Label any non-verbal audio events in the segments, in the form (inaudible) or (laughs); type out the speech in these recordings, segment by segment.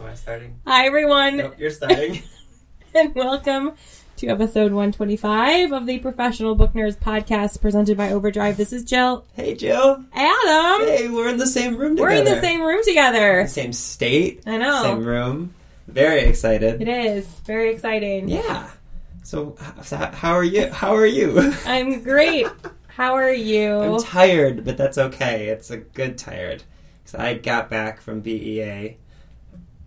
Am I starting? Hi, everyone, Nope, you're starting. (laughs) and welcome to episode 125 of the Professional Book Nerds podcast presented by Overdrive. This is Jill. hey, Jill. Adam! Hey, we're in the same room We're in the same room together. Same state. I know. Same room. Very excited. It is. Very exciting. Yeah. So, so how are you? How are you? (laughs) I'm great. How are you? I'm tired, but that's okay. It's a good tired. Because I got back from BEA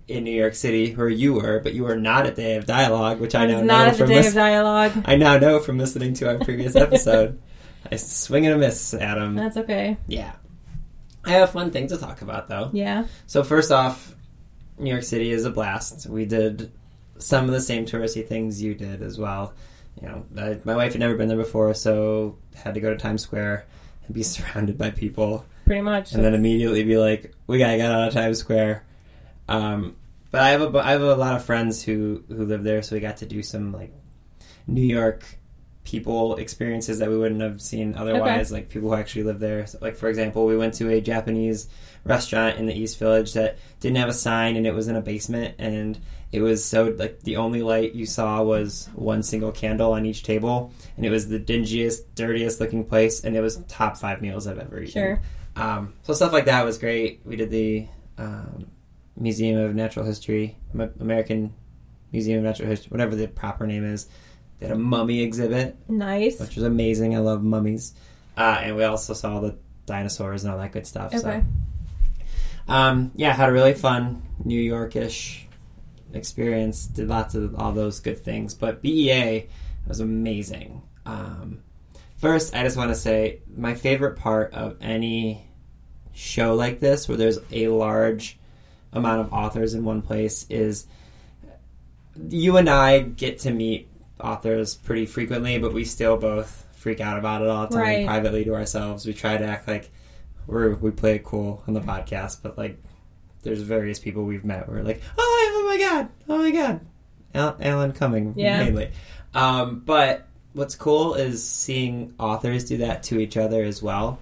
in New York City, where you were, but you were not at Day of Dialogue, which I, I now know not at the from day of dialogue. I now know from listening to our previous (laughs) episode. I swing and a miss, Adam. That's okay. Yeah. I have fun thing to talk about, though. Yeah. So first off, New York City is a blast. We did some of the same touristy things you did as well. You know, I, my wife had never been there before, so had to go to Times Square and be (laughs) surrounded by people, Pretty much. and then immediately be like, "We gotta get out of Times Square." Um, but I have a I have a lot of friends who who live there, so we got to do some like New York people experiences that we wouldn't have seen otherwise. Like people who actually live there. So, like for example, we went to a Japanese restaurant in the East Village that didn't have a sign and it was in a basement and it was so like the only light you saw was one single candle on each table and it was the dingiest, dirtiest looking place and it was top five meals I've ever eaten. Sure. Um, so stuff like that was great. We did the um, Museum of Natural History, American Museum of Natural History, whatever the proper name is. They had a mummy exhibit, nice. which was amazing. I love mummies. Uh, and we also saw the dinosaurs and all that good stuff. Okay. So, um, yeah, had a really fun New Yorkish experience. Did lots of all those good things. But BEA was amazing. Um, first, I just want to say my favorite part of any show like this, where there's a large amount of authors in one place, is you and I get to meet authors pretty frequently, but we still both freak out about it all the time Right. privately to ourselves. We try to act like we're we play it cool on the podcast, but like there's various people we've met where we're like, oh, oh my god, oh my god, Al- Alan Cumming Yeah. mainly. Um, but what's cool is seeing authors do that to each other as well.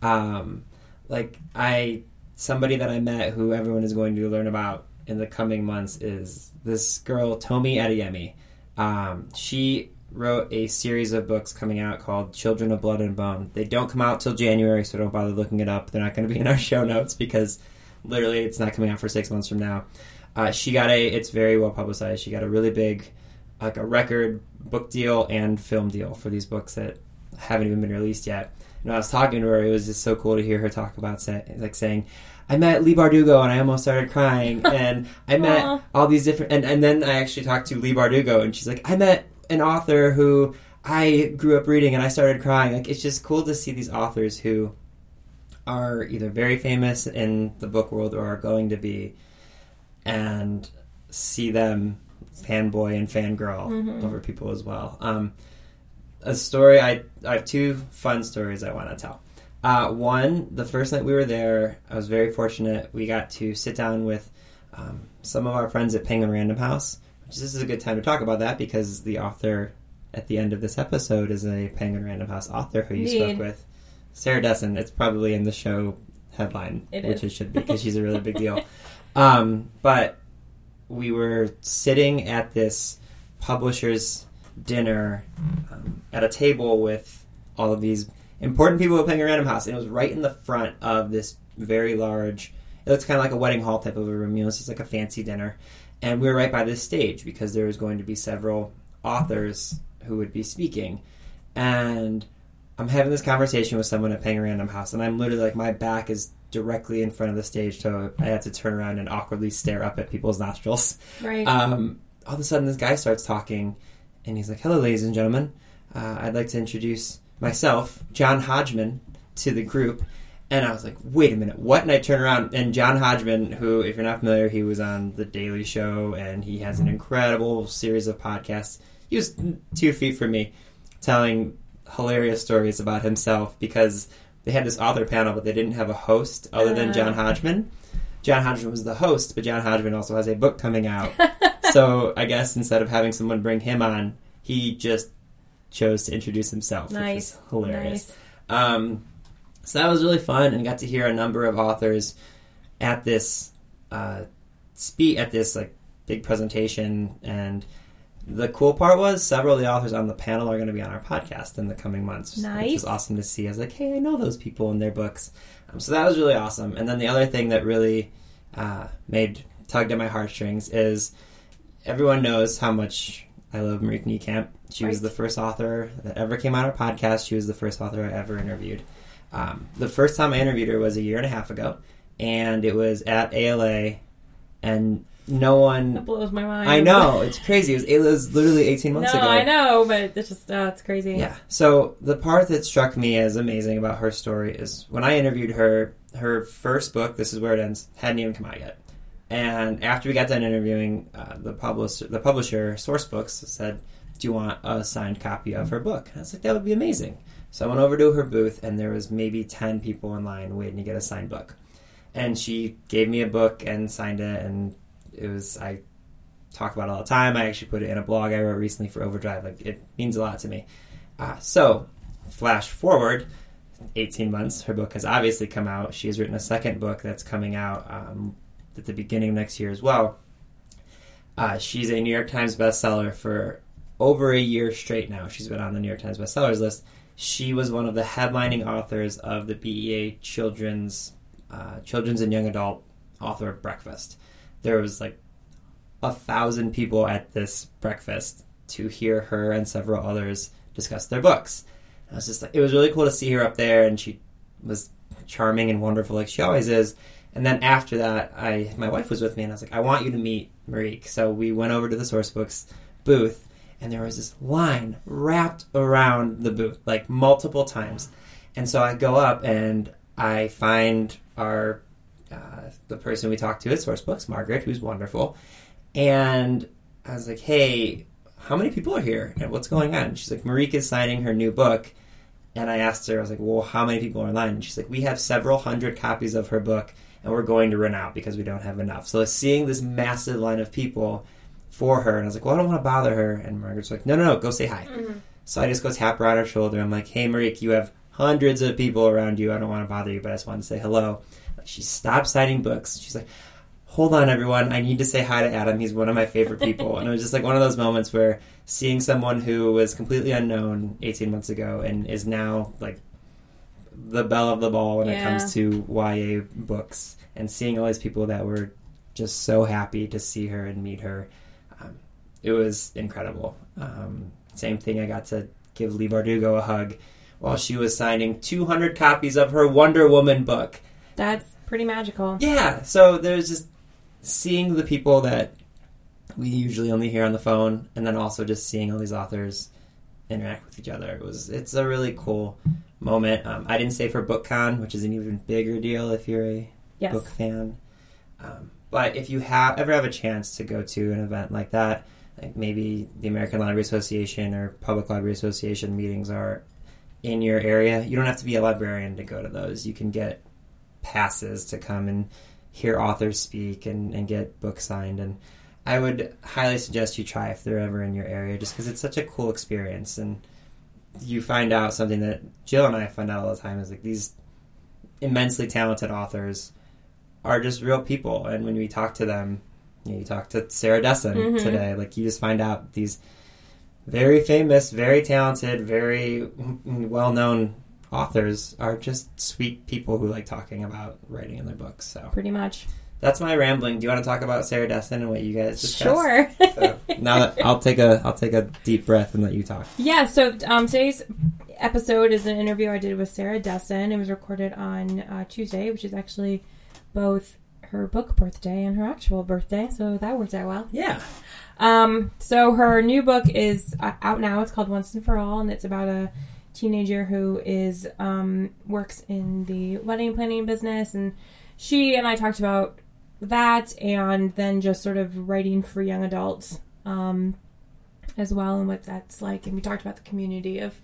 Um, like I, somebody that I met who everyone is going to learn about in the coming months is this girl Tomi Adeyemi. Um, she wrote a series of books coming out called Children of Blood and Bone. They don't come out till January, so don't bother looking it up. They're not going to be in our show notes because literally it's not coming out for six months from now. Uh, she got a, it's very well publicized. She got a really big, like a record book deal and film deal for these books that haven't even been released yet. And when I was talking to her, it was just so cool to hear her talk about, say, like saying, I met Leigh Bardugo and I almost started crying, (laughs) and I met all these different, and, and then I actually talked to Leigh Bardugo, and she's like, I met an author who I grew up reading and I started crying. Like, it's just cool to see these authors who are either very famous in the book world or are going to be, and see them fanboy and fangirl Mhm. over people as well. Um, a story I I have two fun stories I want to tell. Uh, one, the first night we were there, I was very fortunate. We got to sit down with um, some of our friends at Penguin Random House. Which this is a good time to talk about that because the author at the end of this episode is a Penguin Random House author who you spoke with, Sarah Dessen. It's probably in the show headline, It which is. it should be because she's a really big deal. (laughs) Um, but we were sitting at this publisher's dinner um, at a table with all of these important people at Penguin Random House, and it was right in the front of this very large. It looks kind of like a wedding hall type of a room. You know, it's just like a fancy dinner, and we were right by this stage because there was going to be several authors who would be speaking, and I'm having this conversation with someone at Penguin Random House, and I'm literally like my back is directly in front of the stage, so I had to turn around and awkwardly stare up at people's nostrils. Right. Um, all of a sudden, this guy starts talking, and he's like, "Hello, ladies and gentlemen. Uh, I'd like to introduce myself, John Hodgman, to the group." And I was like, wait a minute, what? And I turn around, and John Hodgman, who, if you're not familiar, he was on The Daily Show, and he has an incredible series of podcasts. He was two feet from me, telling hilarious stories about himself because they had this author panel, but they didn't have a host other than John Hodgman. John Hodgman was the host, but John Hodgman also has a book coming out. (laughs) so I guess instead of having someone bring him on, he just chose to introduce himself, Nice. which is hilarious. Nice. Um, so that was really fun, and got to hear a number of authors at this uh, speak at this like big presentation. And the cool part was several of the authors on the panel are going to be on our podcast in the coming months, which Nice. was awesome to see. I was like, hey, I know those people and their books. Um, so that was really awesome. And then the other thing that really uh, made tugged at my heartstrings is everyone knows how much I love Marieke Nijkamp. She was the first author that ever came on our podcast. She was the first author I ever interviewed. Um, the first time I interviewed her was a year and a half ago, and it was at ALA, and no That one. blows my mind. I know it's crazy. It was, it was literally eighteen No, months ago. I know, but it's just uh, it's crazy. Yeah. So the part that struck me as amazing about her story is when I interviewed her, her first book, This Is Where It Ends, hadn't even come out yet. And after we got done interviewing, uh, the publisher, the publisher, Sourcebooks, said, "Do you want a signed copy of her book?" And I was like, "That would be amazing." So I went over to her booth, and there was maybe ten people in line waiting to get a signed book. And she gave me a book and signed it, and it was I talk about all the time. I actually put it in a blog I wrote recently for Overdrive. Like it means a lot to me. Uh, so, flash forward 18 months, her book has obviously come out. She has written a second book that's coming out um, at the beginning of next year as well. Uh, she's a New York Times bestseller for over a year straight now. She's been on the New York Times bestsellers list. She was one of the headlining authors of the BEA Children's uh, Children's and Young Adult Author Breakfast. There was like a thousand people at this breakfast to hear her and several others discuss their books. I was just like, it was really cool to see her up there, and she was charming and wonderful, like she always is. And then after that, I my wife was with me, and I was like, I want you to meet Marieke. So we went over to the Sourcebooks booth, and there was this line wrapped around the booth, like multiple times. And so I go up and I find our uh, the person we talked to at Sourcebooks, Margaret, who's wonderful, and I was like, "Hey, how many people are here? And what's going on?" And she's like, "Marieke is signing her new book." And I asked her, I was like, "Well, how many people are in line?" And she's like, "We have several hundred copies of her book, and we're going to run out because we don't have enough." So seeing this massive line of people for her, and I was like, "Well, I don't want to bother her." And Margaret's like, "No, no, no, go say hi." Mm-hmm. So I just go tap her on her shoulder. I'm like, "Hey, Marieke, you have hundreds of people around you. I don't want to bother you, but I just wanted to say hello." She stops signing books. She's like, hold on everyone i need to say hi to adam he's one of my favorite people and it was just like one of those moments where seeing someone who was completely unknown 18 months ago and is now like the belle of the ball when it comes to ya books and seeing all these people that were just so happy to see her and meet her um, it was incredible um, same thing i got to give leigh bardugo a hug while she was signing 200 copies of her wonder woman book That's pretty magical. yeah, so there's just seeing the people that we usually only hear on the phone, and then also just seeing all these authors interact with each other. It was it's a really cool moment. Um, I didn't stay for BookCon, which is an even bigger deal if you're a Yes. book fan. Um, but if you have ever have a chance to go to an event like that, like maybe the American Library Association or Public Library Association meetings are in your area, you don't have to be a librarian to go to those. You can get passes to come and hear authors speak and, and get books signed. And I would highly suggest you try if they're ever in your area, just because it's such a cool experience. And you find out something that Jill and I find out all the time is like these immensely talented authors are just real people. And when we talk to them, you, know, you talk to Sarah Dessen Mhm. today, like you just find out these very famous, very talented, very well known authors are just sweet people who like talking about writing in their books. So Pretty much. That's my rambling. Do you want to talk about Sarah Dessen and what you guys discussed? Sure. So (laughs) now that I'll take a I'll take a deep breath and let you talk. Yeah, so um, today's episode is an interview I did with Sarah Dessen. It was recorded on uh, Tuesday, which is actually both her book birthday and her actual birthday, so that worked out well. Yeah. Um, so her new book is uh, out now. It's called Once and for All, and it's about a teenager who is um, works in the wedding planning business, and she and I talked about that, and then just sort of writing for young adults um, as well, and what that's like. And we talked about the community of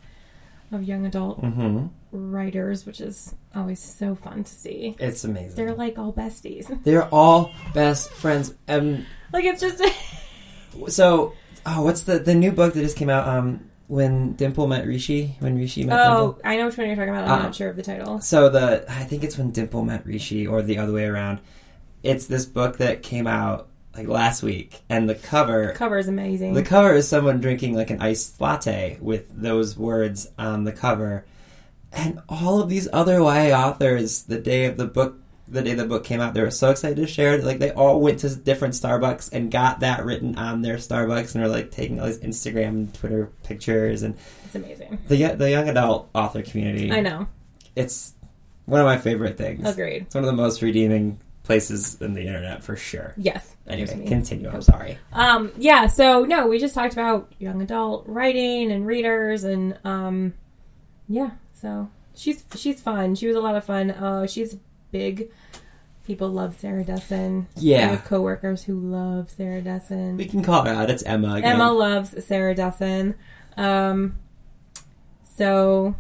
of young adult Mm-hmm. writers, which is always so fun to see. It's amazing. They're like all besties. (laughs) They're all best friends. Um, like it's just (laughs) so, oh, what's the the new book that just came out? Um, when Dimple met Rishi. When Rishi met oh, Dimple. I know which one you're talking about. I'm Uh, not sure of the title. So the I think it's when Dimple met Rishi, or the other way around. It's this book that came out like last week, and the cover the Cover is amazing. The cover is someone drinking like an iced latte with those words on the cover. And all of these other YA authors, the day of the book, the day the book came out, they were so excited to share it. Like they all went to different Starbucks and got that written on their Starbucks and were like taking all these Instagram and Twitter pictures. And it's amazing. the the young adult author community, I know. it's one of my favorite things. Agreed. It's one of the most redeeming places in the internet for sure. Yes. I know what you Anyway, continue. I'm sorry. Um, yeah, so no, we just talked about young adult writing and readers and um yeah, so she's she's fun. She was a lot of fun. Uh she's big. People love Sarah Dessen. Yeah. We have coworkers who love Sarah Dessen. We can call her out. It's Emma again. Emma loves Sarah Dessen. Um so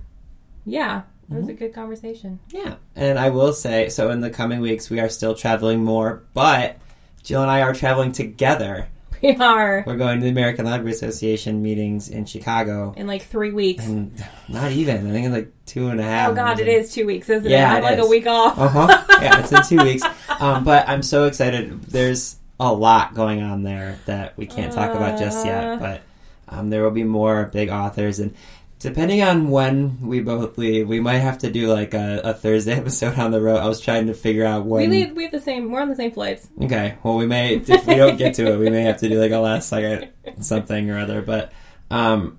yeah, it was a good conversation. Yeah, and I will say so. In the coming weeks, we are still traveling more, but Jill and I are traveling together. (laughs) We are We're going to the American Library Association meetings in Chicago, in like three weeks. and (laughs) not even. I think it's like two and a half. Oh god, it is two weeks, isn't Yeah, it? Had like is. a week off. Uh huh. (laughs) yeah, it's in two weeks. Um, but I'm so excited. There's a lot going on there that we can't talk about just Uh. yet. But um, there will be more big authors, and depending on when we both leave, we might have to do like a, a Thursday (laughs) episode on the road. I was trying to figure out what We leave we have the same we're on the same flights. Okay, well, we may if we don't get to it, we may have to do like a last second something or other. But um,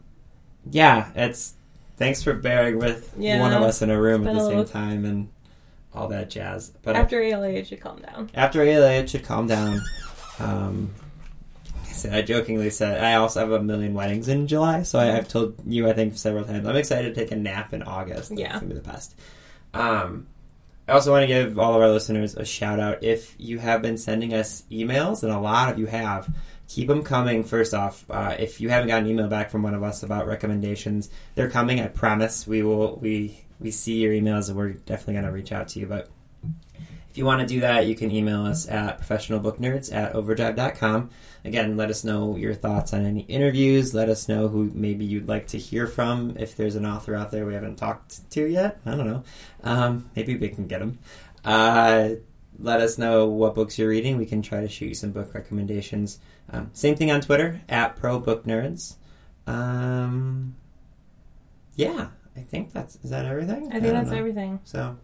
yeah, it's thanks for bearing with Yeah, one of us in a room at the same time and all that jazz. But After ALA it should calm down. after ALA, it should calm down. Um, I jokingly said I also have a million weddings in July, so I, I've told you I think several times I'm excited to take a nap in August. That's Yeah. gonna be the best. Um, I also want to give all of our listeners a shout out. If you have been sending us emails, and a lot of you have, keep them coming. First off, uh, if you haven't got an email back from one of us about recommendations, they're coming. I promise. We will. We we see your emails, and we're definitely going to reach out to you. But if you want to do that, you can email us at professionalbooknerds at overdrive.com. Again, let us know your thoughts on any interviews. Let us know who maybe you'd like to hear from. If there's an author out there we haven't talked to yet, I don't know. Um, maybe we can get them. Uh, let us know what books you're reading. We can try to shoot you some book recommendations. Um, same thing on Twitter at ProBookNerds. Um, yeah, I think that's is that everything. I think don't that's know. everything. So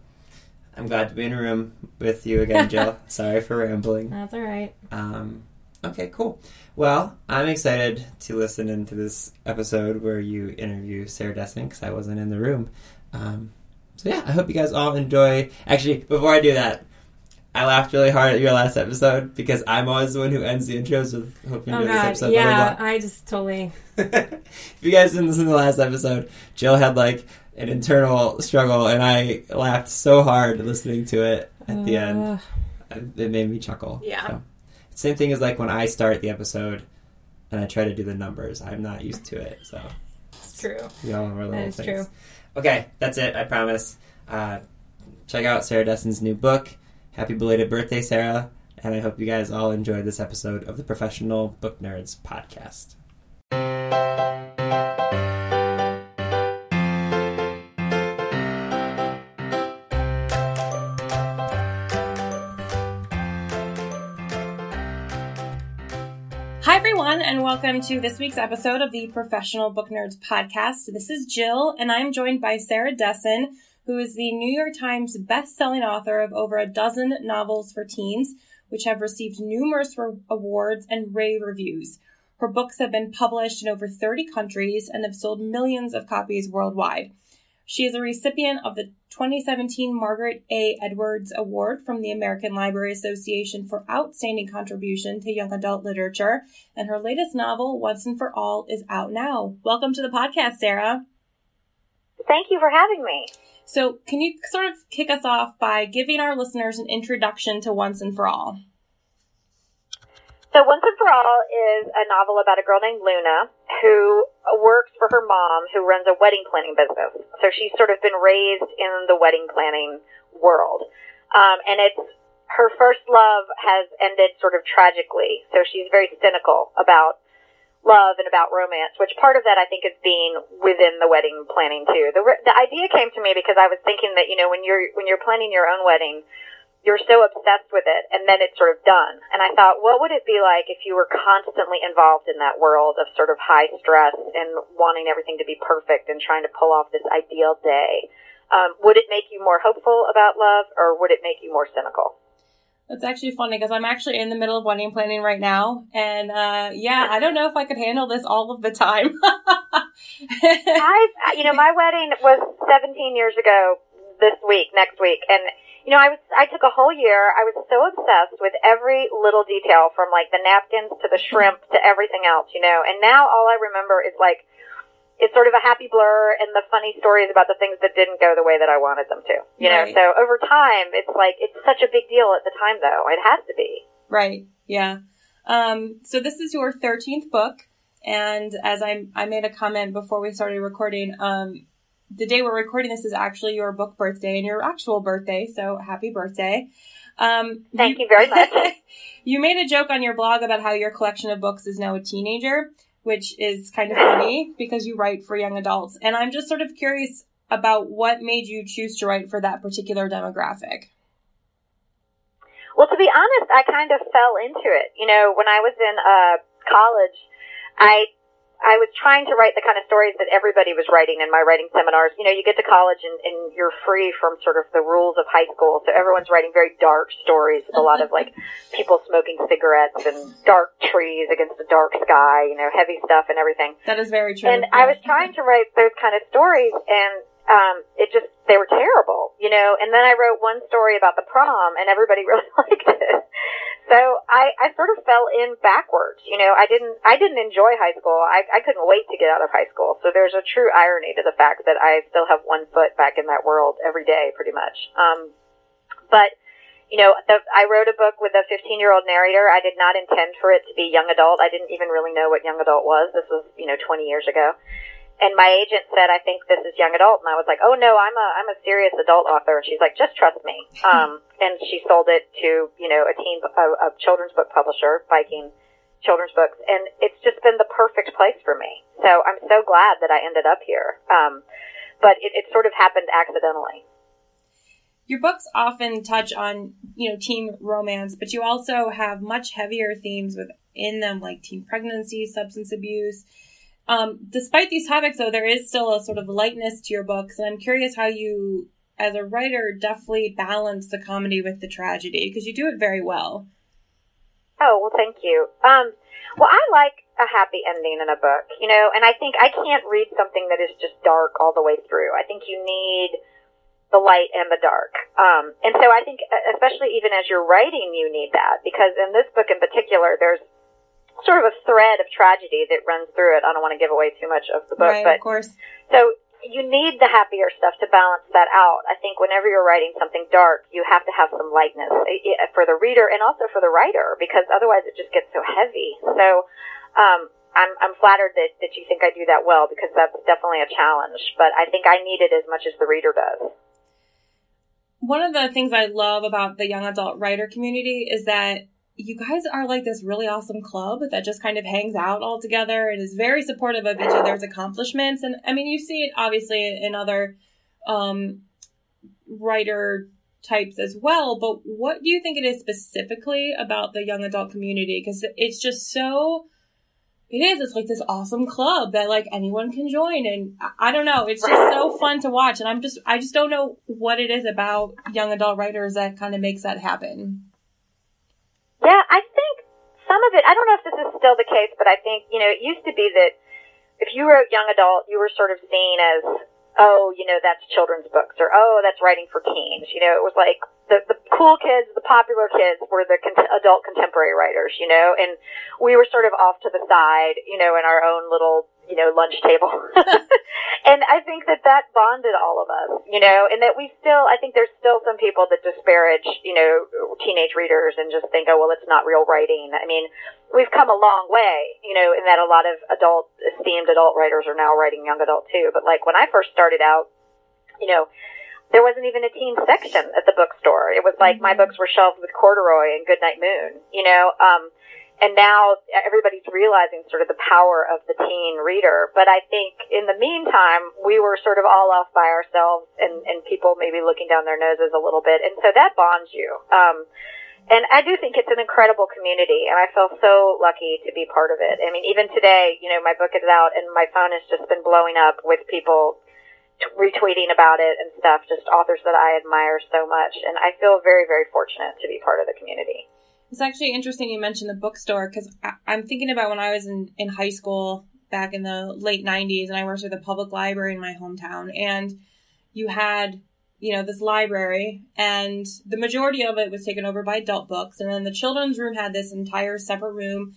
I'm glad to be in a room with you again, Jill. (laughs) Sorry for rambling. That's all right. Um, okay, cool. Well, I'm excited to listen into this episode where you interview Sarah Dessen because I wasn't in the room. Um, so yeah, I hope you guys all enjoy. Actually, before I do that, I laughed really hard at your last episode because I'm always the one who ends the intros with "Hope you Oh enjoy this god, episode." blah, blah, yeah, blah. I just totally (laughs) if you guys didn't listen to the last episode, Jill had like an internal struggle, and I laughed so hard listening to it at the end. It made me chuckle. Yeah. So, same thing as like when I start the episode and I try to do the numbers. I'm not used to it, so It's true. we all have little That is things. true. Okay, that's it. I promise. Uh, check out Sarah Dessen's new book. Happy belated birthday, Sarah! And I hope you guys all enjoyed this episode of the Professional Book Nerds podcast. Welcome to this week's episode of the Professional Book Nerds podcast. This is Jill, and I'm joined by Sarah Dessen, who is the New York Times best-selling author of over a dozen novels for teens, which have received numerous re- awards and rave reviews. Her books have been published in over 30 countries and have sold millions of copies worldwide. She is a recipient of the 2017 Margaret A. Edwards Award from the American Library Association for Outstanding Contribution to Young Adult Literature, and her latest novel, Once and for All, is out now. Welcome to the podcast, Sarah. thank you for having me. So, can you sort of kick us off by giving our listeners an introduction to Once and For All? So, Once and For All is a novel about a girl named Luna who works for her mom, who runs a wedding planning business. So, she's sort of been raised in the wedding planning world. Um, and it's her first love has ended sort of tragically. So, she's very cynical about love and about romance, which part of that I think is being within the wedding planning too. The, the idea came to me because I was thinking that, you know, when you're, when you're planning your own wedding, you're so obsessed with it and then it's sort of done. And I thought, what would it be like if you were constantly involved in that world of sort of high stress and wanting everything to be perfect and trying to pull off this ideal day? Um, would it make you more hopeful about love or would it make you more cynical? That's actually funny because I'm actually in the middle of wedding planning right now. And, uh, yeah, I don't know if I could handle this all of the time. (laughs) I, you know, my wedding was 17 years ago this week, next week. And you know, I was, I took a whole year. I was so obsessed with every little detail from like the napkins to the shrimp to everything else, you know, and now all I remember is like, it's sort of a happy blur and the funny stories about the things that didn't go the way that I wanted them to, you know, so over time, it's like, it's such a big deal at the time though. It has to be. Right. Yeah. Um, so this is your 13th book. And as I, I made a comment before we started recording, um, the day we're recording this is actually your book birthday and your actual birthday. So happy birthday. Um, Thank you very much. (laughs) you made a joke on your blog about how your collection of books is now a teenager, which is kind of funny (laughs) because you write for young adults. And I'm just sort of curious about what made you choose to write for that particular demographic. Well, to be honest, I kind of fell into it. You know, when I was in uh, college, I I was trying to write the kind of stories that everybody was writing in my writing seminars. You know, you get to college and, and you're free from sort of the rules of high school, so everyone's writing very dark stories with a lot of like people smoking cigarettes and dark trees against a dark sky. You know, heavy stuff and everything. That is very true. And I was trying to write those kind of stories, and um, it just they were terrible, you know. And then I wrote one story about the prom, and everybody (laughs) really liked it. So I, I sort of fell in backwards, you know. I didn't I didn't enjoy high school. I, I couldn't wait to get out of high school. So there's a true irony to the fact that I still have one foot back in that world every day, pretty much. Um, but you know, the, I wrote a book with a 15 year old narrator. I did not intend for it to be young adult. I didn't even really know what young adult was. This was, you know, 20 years ago. And my agent said, I think this is young adult. And I was like, oh no, I'm a, I'm a serious adult author. And she's like, just trust me. (laughs) Um, and she sold it to, you know, a teen, a, a children's book publisher, Viking Children's Books. And it's just been the perfect place for me. So I'm so glad that I ended up here. Um, but it, it sort of happened accidentally. your books often touch on you know teen romance but you also have much heavier themes within them like teen pregnancy substance abuse um, despite these topics though there is still a sort of lightness to your books and i'm curious how you as a writer deftly balance the comedy with the tragedy because you do it very well Oh, well, thank you. Um, well, I like a happy ending in a book, you know, and I think I can't read something that is just dark all the way through. I think you need the light and the dark. Um, and so I think, especially even as you're writing, you need that because in this book in particular, there's sort of a thread of tragedy that runs through it. I don't want to give away too much of the book, right but of course so you need the happier stuff to balance that out. I think whenever you're writing something dark, you have to have some lightness eh, eh, for the reader and also for the writer because otherwise it just gets so heavy. So, um, I'm, I'm flattered that, that you think I do that well because that's definitely a challenge, but I think I need it as much as the reader does. one of the things I love about the young adult writer community is that you guys are like this really awesome club that just kind of hangs out all together and is very supportive of each other's accomplishments. And I mean, you see it obviously in other um, writer types as well. But what do you think it is specifically about the young adult community? Because it's just so. It is. It's like this awesome club that like anyone can join, and I- I don't know. It's just so fun to watch, and I'm just I just don't know what it is about young adult writers that kind of makes that happen. Yeah, I think some of it, I don't know if this is still the case, but I think, you know, it used to be that if you wrote young adult, you were sort of seen as, oh, you know, that's children's books, or oh, that's writing for teens. You know, it was like the, the cool kids, the popular kids were the con- adult contemporary writers, you know, and we were sort of off to the side, you know, in our own little you know, lunch table. (laughs) and I think that that bonded all of us, you know, and that we still, I think there's still some people that disparage, you know, teenage readers and just think, oh, well, it's not real writing. I mean, we've come a long way, you know, in that a lot of adult, esteemed adult writers are now writing young adult too. But like when I first started out, you know, there wasn't even a teen section at the bookstore. It was like my books were shelved with corduroy and Goodnight Moon, you know, um, and now everybody's realizing sort of the power of the teen reader. But I think in the meantime, we were sort of all off by ourselves and, and people maybe looking down their noses a little bit. And so that bonds you. Um, and I do think it's an incredible community, and I feel so lucky to be part of it. I mean, even today, you know, my book is out, and my phone has just been blowing up with people t- retweeting about it and stuff, just authors that I admire so much. And I feel very, very fortunate to be part of the community. It's actually interesting you mentioned the bookstore because I'm thinking about when I was in, in high school back in the late 90s and I worked at the public library in my hometown. And you had, you know, this library and the majority of it was taken over by adult books. And then the children's room had this entire separate room.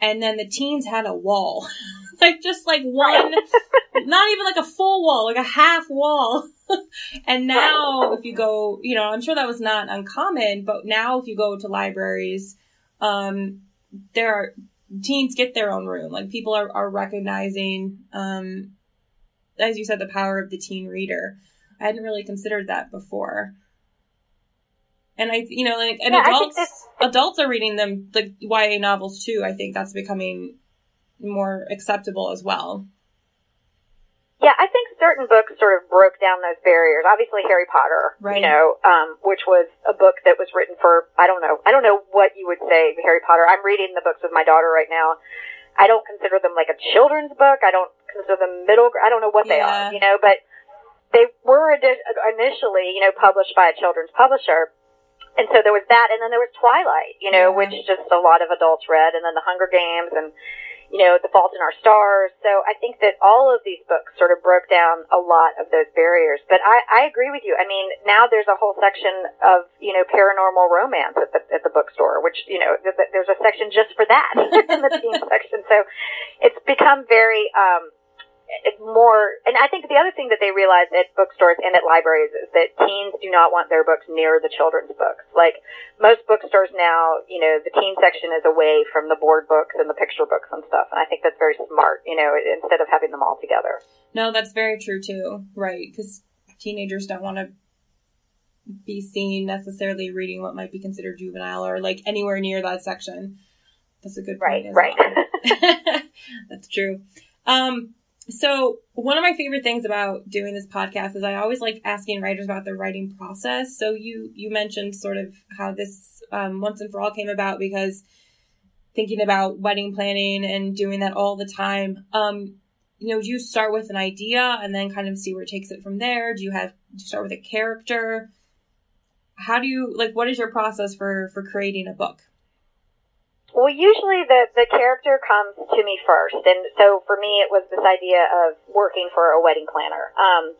And then the teens had a wall. (laughs) like just like one, (laughs) not even like a full wall, like a half wall. (laughs) and now if you go, you know, I'm sure that was not uncommon, but now if you go to libraries, um, there are teens get their own room. Like people are, are recognizing, um, as you said, the power of the teen reader. I hadn't really considered that before. And I, you know, like, and Yeah, adults, adults are reading them, the YA novels too. I think that's becoming more acceptable as well. Yeah, I think certain books sort of broke down those barriers. Obviously, Harry Potter, Right. you know, um, which was a book that was written for I don't know, I don't know what you would say Harry Potter. I'm reading the books with my daughter right now. I don't consider them like a children's book. I don't consider them middle. I don't know what they Yeah. are, you know, but they were initially, you know, published by a children's publisher. And so there was that, and then there was Twilight, you know, which just a lot of adults read, and then The Hunger Games, and you know, The Fault in Our Stars. So I think that all of these books sort of broke down a lot of those barriers. But I, I agree with you. I mean, now there's a whole section of, you know, paranormal romance at the, at the bookstore, which, you know, th- th- there's a section just for that (laughs) in the teen section. So it's become very, um, more, and I think the other thing that they realize at bookstores and at libraries is that teens do not want their books near the children's books. Like most bookstores now, you know, the teen section is away from the board books and the picture books and stuff. And I think that's very smart, you know, instead of having them all together. No, that's very true too. Right, because teenagers don't want to be seen necessarily reading what might be considered juvenile or like anywhere near that section. That's a good Right, point. as right. well. (laughs) (laughs) that's true. Um, so one of my favorite things about doing this podcast is I always like asking writers about their writing process. So you you mentioned sort of how this um, once and for all came about because thinking about wedding planning and doing that all the time. Um, you know, do you start with an idea and then kind of see where it takes it from there? Do you have do you start with a character? How do you like? What is your process for for creating a book? Well, usually the, the character comes to me first. And so for me, it was this idea of working for a wedding planner. Um,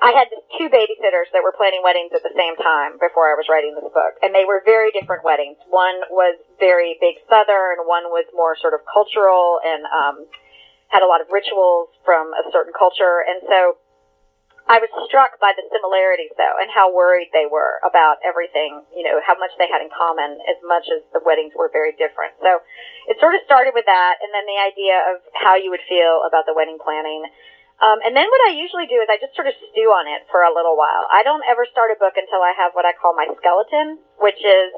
I had two babysitters that were planning weddings at the same time before I was writing this book. And they were very different weddings. One was very big Southern, one was more sort of cultural and, um, had a lot of rituals from a certain culture. And so I was struck by the similarities though and how worried they were about everything, you know, how much they had in common as much as the weddings were very different. So it sort of started with that and then the idea of how you would feel about the wedding planning. Um, and then what I usually do is I just sort of stew on it for a little while. I don't ever start a book until I have what I call my skeleton, which is,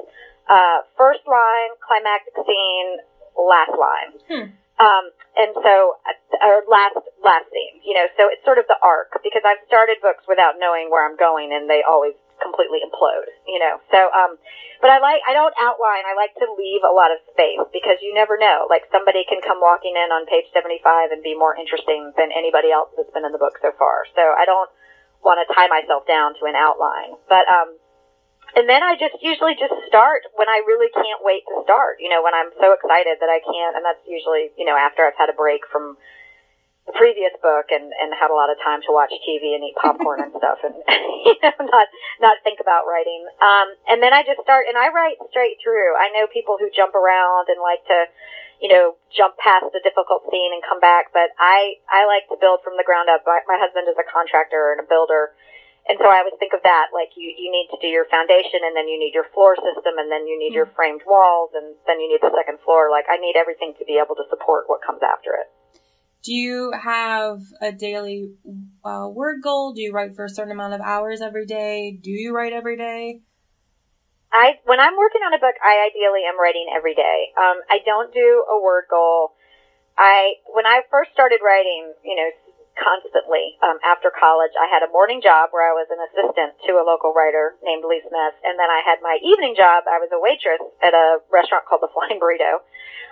uh, first line, climactic scene, last line. Um, and so, uh, or last, last scene, you know, so it's sort of the arc because I've started books without knowing where I'm going and they always completely implode, you know, so, um, but I like, I don't outline, I like to leave a lot of space because you never know, like somebody can come walking in on page 75 and be more interesting than anybody else that's been in the book so far. So I don't want to tie myself down to an outline, but, um, and then I just usually just start when I really can't wait to start, you know, when I'm so excited that I can't, and that's usually, you know, after I've had a break from the previous book and, and had a lot of time to watch TV and eat popcorn and stuff and, (laughs) you know, not, not think about writing. Um, and then I just start and I write straight through. I know people who jump around and like to, you know, jump past the difficult scene and come back. But I, I like to build from the ground up. My, my husband is a contractor and a builder. And so I always think of that, like you, you need to do your foundation and then you need your floor system and then you need your framed walls and then you need the second floor. Like I need everything to be able to support what comes after it. Do you have a daily uh, word goal? Do you write for a certain amount of hours every day? Do you write every day? I when I'm working on a book, I ideally am writing every day. Um, I don't do a word goal. I when I first started writing, you know, constantly um, after college, I had a morning job where I was an assistant to a local writer named Lee Smith, and then I had my evening job. I was a waitress at a restaurant called the Flying Burrito.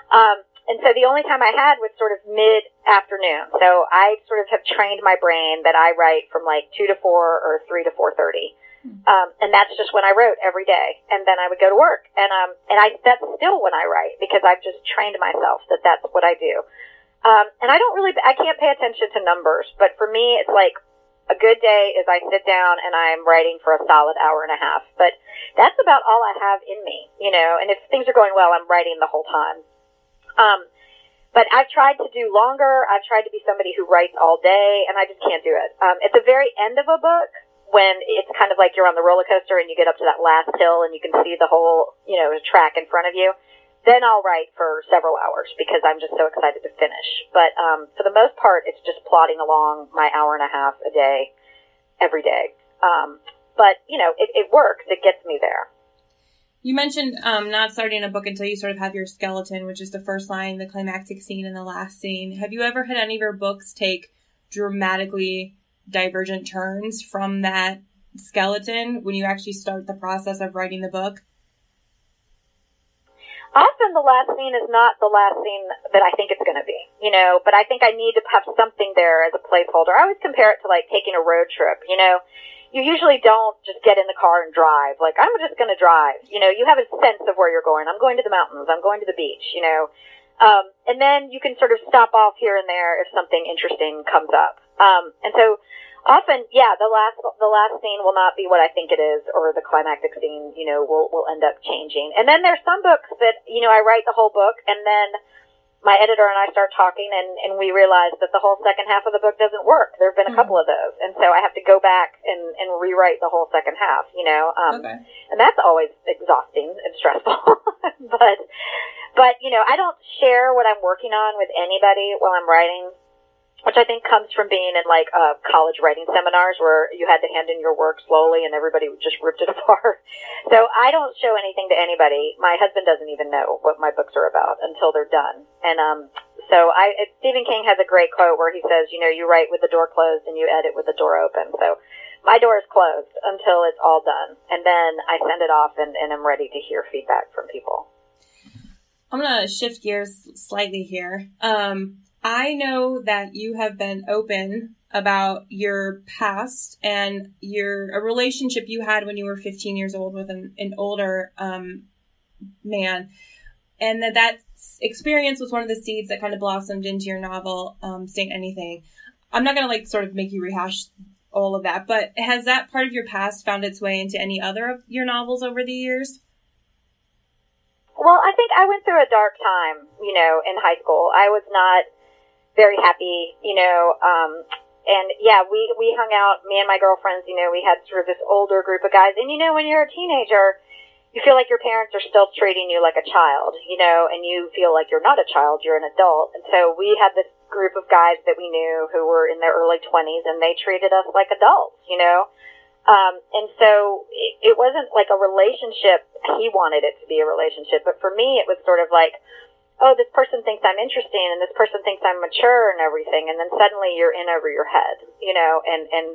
Um, and so the only time I had was sort of mid afternoon. So I sort of have trained my brain that I write from like two to four or three to four thirty. Um, and that's just when I wrote every day. And then I would go to work. And, um, and I, that's still when I write because I've just trained myself that that's what I do. Um, and I don't really, I can't pay attention to numbers, but for me, it's like a good day is I sit down and I'm writing for a solid hour and a half. But that's about all I have in me, you know, and if things are going well, I'm writing the whole time. Um, but I've tried to do longer. I've tried to be somebody who writes all day, and I just can't do it. Um, at the very end of a book, when it's kind of like you're on the roller coaster and you get up to that last hill and you can see the whole, you know, track in front of you, then I'll write for several hours because I'm just so excited to finish. But um, for the most part, it's just plodding along my hour and a half a day, every day. Um, but you know, it, it works. It gets me there. You mentioned um, not starting a book until you sort of have your skeleton, which is the first line, the climactic scene, and the last scene. Have you ever had any of your books take dramatically divergent turns from that skeleton when you actually start the process of writing the book? Often the last scene is not the last scene that I think it's going to be, you know, but I think I need to have something there as a placeholder. I always compare it to like taking a road trip, you know. You usually don't just get in the car and drive. Like, I'm just going to drive. You know, you have a sense of where you're going. I'm going to the mountains. I'm going to the beach, you know. Um, and then you can sort of stop off here and there if something interesting comes up. Um, and so often, yeah, the last the last scene will not be what I think it is, or the climactic scene, you know, will will end up changing. And then there's some books that you know I write the whole book, and then my editor and I start talking, and and we realize that the whole second half of the book doesn't work. There have been a Mm-hmm. couple of those, and so I have to go back and and rewrite the whole second half. You know, um, Okay. and that's always exhausting and stressful. (laughs) but but you know, I don't share what I'm working on with anybody while I'm writing which I think comes from being in like uh, college writing seminars where you had to hand in your work slowly and everybody just ripped it (laughs) apart. So I don't show anything to anybody. My husband doesn't even know what my books are about until they're done. And um, so I Stephen King has a great quote where he says, you know, you write with the door closed and you edit with the door open. So my door is closed until it's all done, and then I send it off and, and I'm ready to hear feedback from people. I'm gonna shift gears slightly here. Um, I know that you have been open about your past and your a relationship you had when you were 15 years old with an, an older um, man, and that that experience was one of the seeds that kind of blossomed into your novel, um, "Saint Anything." I'm not gonna like sort of make you rehash all of that, but has that part of your past found its way into any other of your novels over the years? Well, I think I went through a dark time, you know, in high school. I was not very happy, you know, um, and yeah, we, we hung out, me and my girlfriends, you know, we had sort of this older group of guys. And you know, when you're a teenager, you feel like your parents are still treating you like a child, you know, and you feel like you're not a child, you're an adult. And so we had this group of guys that we knew who were in their early 20s and they treated us like adults, you know. Um, and so it, it wasn't like a relationship. He wanted it to be a relationship, but for me, it was sort of like, oh, this person thinks I'm interesting, and this person thinks I'm mature and everything, and then suddenly you're in over your head, you know. And and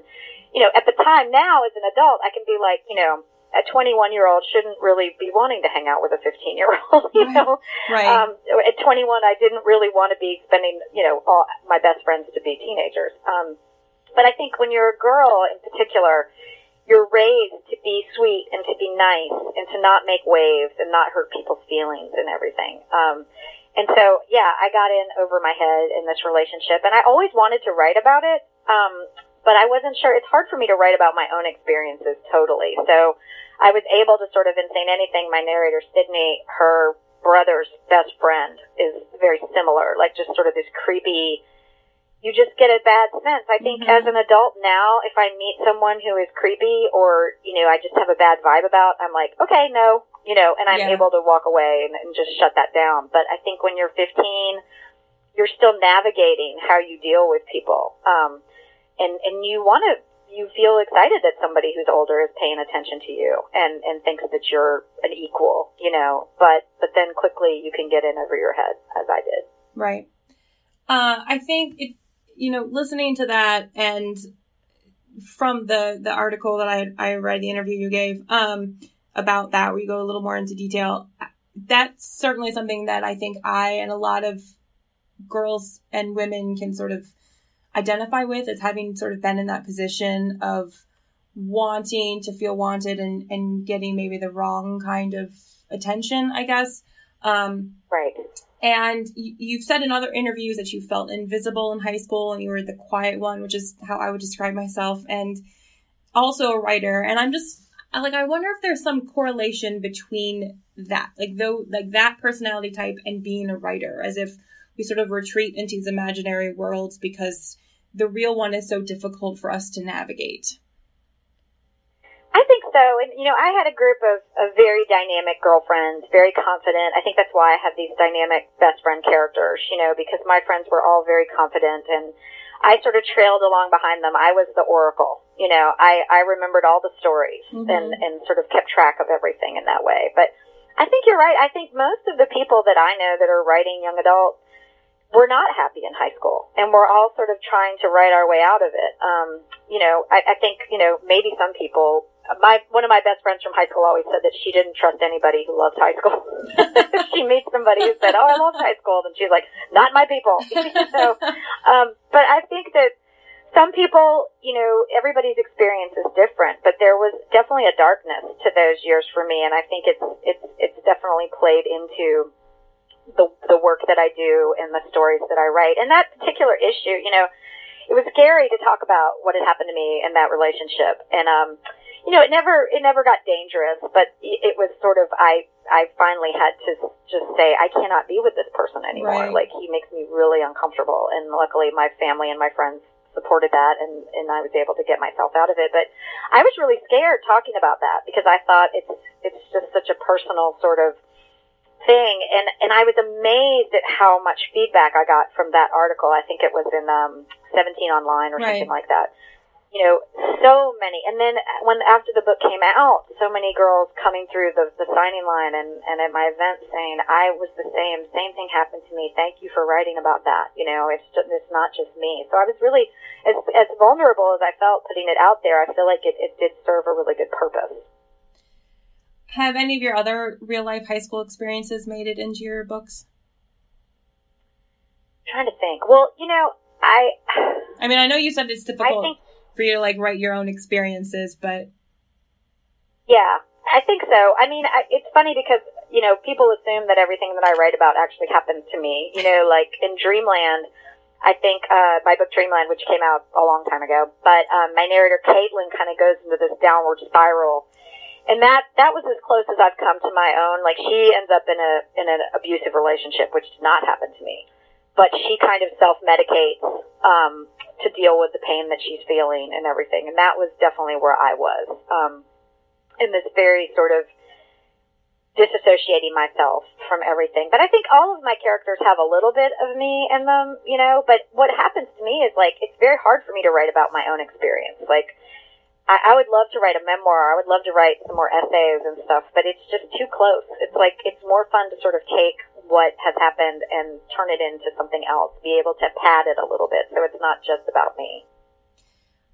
you know, at the time now as an adult, I can be like, you know, a 21 year old shouldn't really be wanting to hang out with a 15 year old, (laughs) you know. Right. Um, at 21, I didn't really want to be spending, you know, all my best friends to be teenagers. Um, but I think when you're a girl in particular, you're raised to be sweet and to be nice and to not make waves and not hurt people's feelings and everything. Um, and so, yeah, I got in over my head in this relationship and I always wanted to write about it. Um, but I wasn't sure. It's hard for me to write about my own experiences totally. So I was able to sort of in Saint Anything, my narrator, Sydney, her brother's best friend is very similar, like just sort of this creepy. You just get a bad sense. I think as an adult now, if I meet someone who is creepy or you know I just have a bad vibe about, I'm like, okay, no, you know, and I'm Yeah. able to walk away and, and just shut that down. But I think when you're 15, you're still navigating how you deal with people, um, and and you want to you feel excited that somebody who's older is paying attention to you and and thinks that you're an equal, you know. But but then quickly you can get in over your head, as I did. Right. Uh, I think it, you know, listening to that and from the, the article that I, I read, the interview you gave, um, about that, where you go a little more into detail, that's certainly something that I think I and a lot of girls and women can sort of identify with as having sort of been in that position of wanting to feel wanted and, and getting maybe the wrong kind of attention, I guess. Um, Right. and you, you've said in other interviews that you felt invisible in high school and you were the quiet one, which is how I would describe myself, and also a writer. And I'm just like, I wonder if there's some correlation between that, like though, like that personality type and being a writer, as if we sort of retreat into these imaginary worlds because the real one is so difficult for us to navigate. So. And, you know, I had a group of, of very dynamic girlfriends, very confident. I think that's why I have these dynamic best friend characters, you know, because my friends were all very confident and I sort of trailed along behind them. I was the oracle, you know, I, I remembered all the stories Mhm. and, and sort of kept track of everything in that way. But I think you're right. I think most of the people that I know that are writing young adult we're not happy in high school and we're all sort of trying to write our way out of it. Um, you know, I, I think, you know, maybe some people, my, one of my best friends from high school always said that she didn't trust anybody who loved high school. (laughs) if she meets somebody who said, oh, I love high school, then she's like, not my people. (laughs) so, um, but I think that some people, you know, everybody's experience is different, but there was definitely a darkness to those years for me. And I think it's, it's, it's definitely played into, the the work that I do and the stories that I write. And that particular issue, you know, it was scary to talk about what had happened to me in that relationship. And um, you know, it never it never got dangerous, but it was sort of I I finally had to just say I cannot be with this person anymore. Right. Like he makes me really uncomfortable. And luckily, my family and my friends supported that, and and I was able to get myself out of it. But I was really scared talking about that because I thought it's it's just such a personal sort of thing and and I was amazed at how much feedback I got from that article. I think it was in um 17 online or Right. something like that. You know, so many. And then when after the book came out, so many girls coming through the the signing line and and at my event saying, "I was the same. Same thing happened to me. Thank you for writing about that." You know, it's just, it's not just me. So I was really as as vulnerable as I felt putting it out there. I feel like it it did serve a really good purpose. Have any of your other real life high school experiences made it into your books? trying to think. Well, you know, I I mean, I know you said it's difficult for you to like write your own experiences, but Yeah, I think so. I mean, I, it's funny because you know people assume that everything that I write about actually happened to me. You know, like in Dreamland, I think uh, my book Dreamland, which came out a long time ago, but um, my narrator Caitlin kind of goes into this downward spiral, and that that was as close as I've come to my own. Like she ends up in a in an abusive relationship, which did not happen to me, but she kind of self medicates um, to deal with the pain that she's feeling and everything, and that was definitely where I was. Um, in this very sort of disassociating myself from everything. But I think all of my characters have a little bit of me in them, you know, but what happens to me is like it's very hard for me to write about my own experience. Like I, I would love to write a memoir. I would love to write some more essays and stuff, but it's just too close. It's like it's more fun to sort of take what has happened and turn it into something else, be able to pad it a little bit so it's not just about me.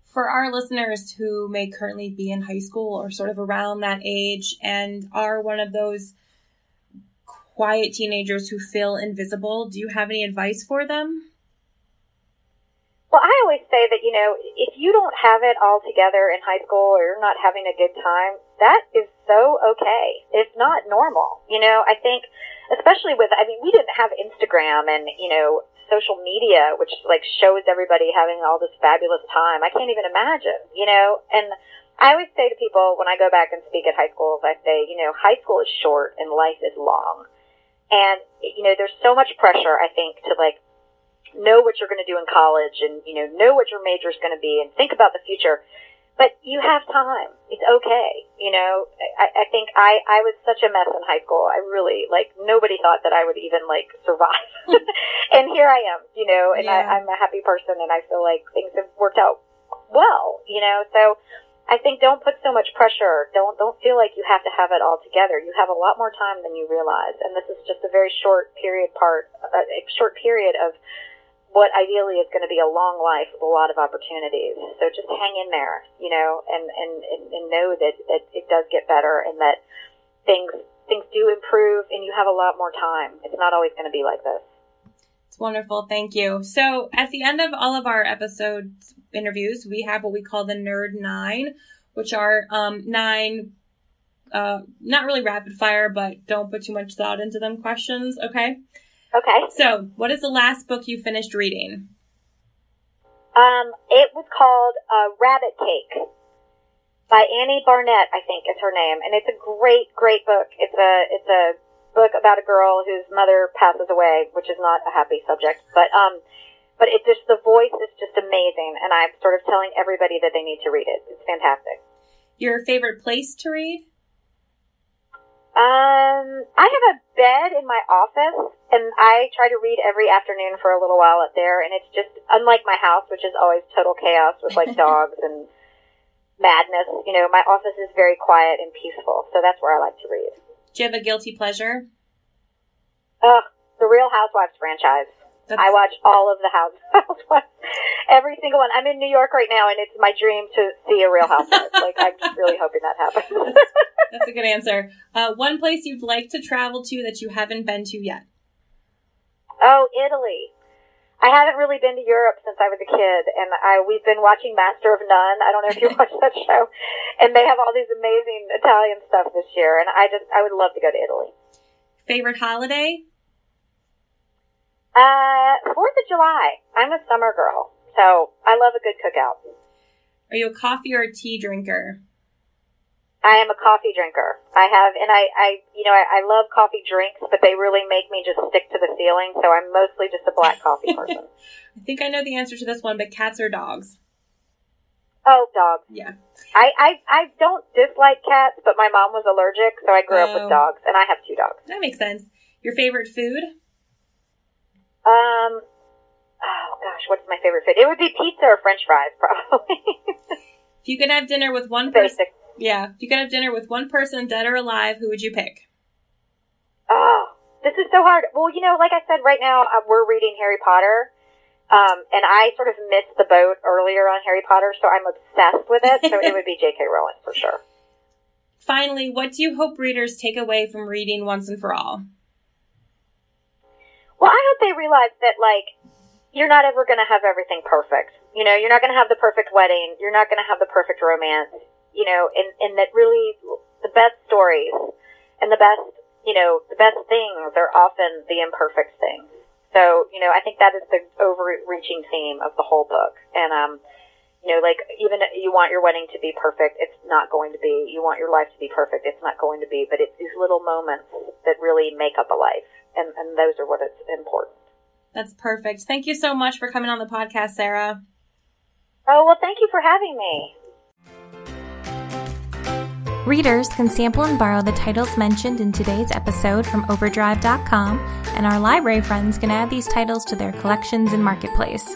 for our listeners who may currently be in high school or sort of around that age and are one of those quiet teenagers who feel invisible, do you have any advice for them? Well, I always say that, you know, if you don't have it all together in high school or you're not having a good time, that is so okay. It's not normal. You know, I think, especially with, I mean, we didn't have Instagram and, you know, social media, which like shows everybody having all this fabulous time. I can't even imagine, you know, and I always say to people when I go back and speak at high schools, I say, you know, high school is short and life is long. And, you know, there's so much pressure, I think, to like know what you're going to do in college and, you know, know what your major is going to be and think about the future. But you have time. It's okay. You know, I, I think I, I was such a mess in high school. I really, like, nobody thought that I would even, like, survive. (laughs) and here I am, you know, and Yeah. I, I'm a happy person and I feel like things have worked out well, you know, so I think don't put so much pressure. Don't, don't feel like you have to have it all together. You have a lot more time than you realize. And this is just a very short period part, a a short period of what ideally is going to be a long life with a lot of opportunities. So just hang in there, you know, and, and, and, know that, that it does get better and that things, things do improve and you have a lot more time. It's not always going to be like this. It's wonderful. Thank you. So at the end of all of our episodes interviews, we have what we call the Nerd Nine, which are um, nine, uh, not really rapid fire, but don't put too much thought into them questions. Okay. Okay. So, what is the last book you finished reading? Um, it was called uh, Rabbit Cake by Annie Barnett, I think is her name, and it's a great, great book. It's a it's a book about a girl whose mother passes away, which is not a happy subject, but um, but it just the voice is just amazing, and I'm sort of telling everybody that they need to read it. It's fantastic. Your favorite place to read? Um, I have a bed in my office, and I try to read every afternoon for a little while up there. And it's just unlike my house, which is always total chaos with like (laughs) dogs and madness. You know, my office is very quiet and peaceful, so that's where I like to read. Do you have a guilty pleasure? Ugh, the Real Housewives franchise. That's- I watch all of the House- (laughs) Housewives, every single one. I'm in New York right now, and it's my dream to see a Real Housewives. like I'm just (laughs) really hoping that happens. That's a good answer. Uh, one place you'd like to travel to that you haven't been to yet? Oh, Italy. I haven't really been to Europe since I was a kid, and I we've been watching Master of None. I don't know if you (laughs) watched that show, and they have all these amazing Italian stuff this year, and I just I would love to go to Italy. Favorite holiday? Uh, Fourth of July. I'm a summer girl, so I love a good cookout. Are you a coffee or a tea drinker? I am a coffee drinker. I have, and I, I, you know, I, I love coffee drinks, but they really make me just stick to the ceiling. So I'm mostly just a black coffee (laughs) person. I think I know the answer to this one, but cats or dogs? oh, dogs. Yeah. I, I, I don't dislike cats, but my mom was allergic, so I grew up Oh. with dogs, and I have two dogs. That makes sense. Your favorite food? Um, oh gosh, what's my favorite food? It would be pizza or French fries, (laughs) probably. If you could have dinner with one person, yeah, if you could have dinner with one person, dead or alive, who would you pick? Oh, this is so hard. Well, you know, like I said, right now uh, we're reading Harry Potter. Um, and I sort of missed the boat earlier on Harry Potter, so I'm obsessed with it. So it would be J.K. (laughs) Rowling for sure. Finally, what do you hope readers take away from reading once and for all? Well, I hope they realize that, like, you're not ever going to have everything perfect. You know, you're not going to have the perfect wedding. You're not going to have the perfect romance. You know, and, and that really the best stories and the best, you know, the best things are often the imperfect things. So, you know, I think that is the overreaching theme of the whole book. And, um, you know, like even you want your wedding to be perfect, it's not going to be. You want your life to be perfect, it's not going to be. But it's these little moments that really make up a life, and and those are what it's important. That's perfect. Thank you so much for coming on the podcast, Sarah. Oh well, thank you for having me. Readers can sample and borrow the titles mentioned in today's episode from Overdrive.com, and our library friends can add these titles to their collections in Marketplace.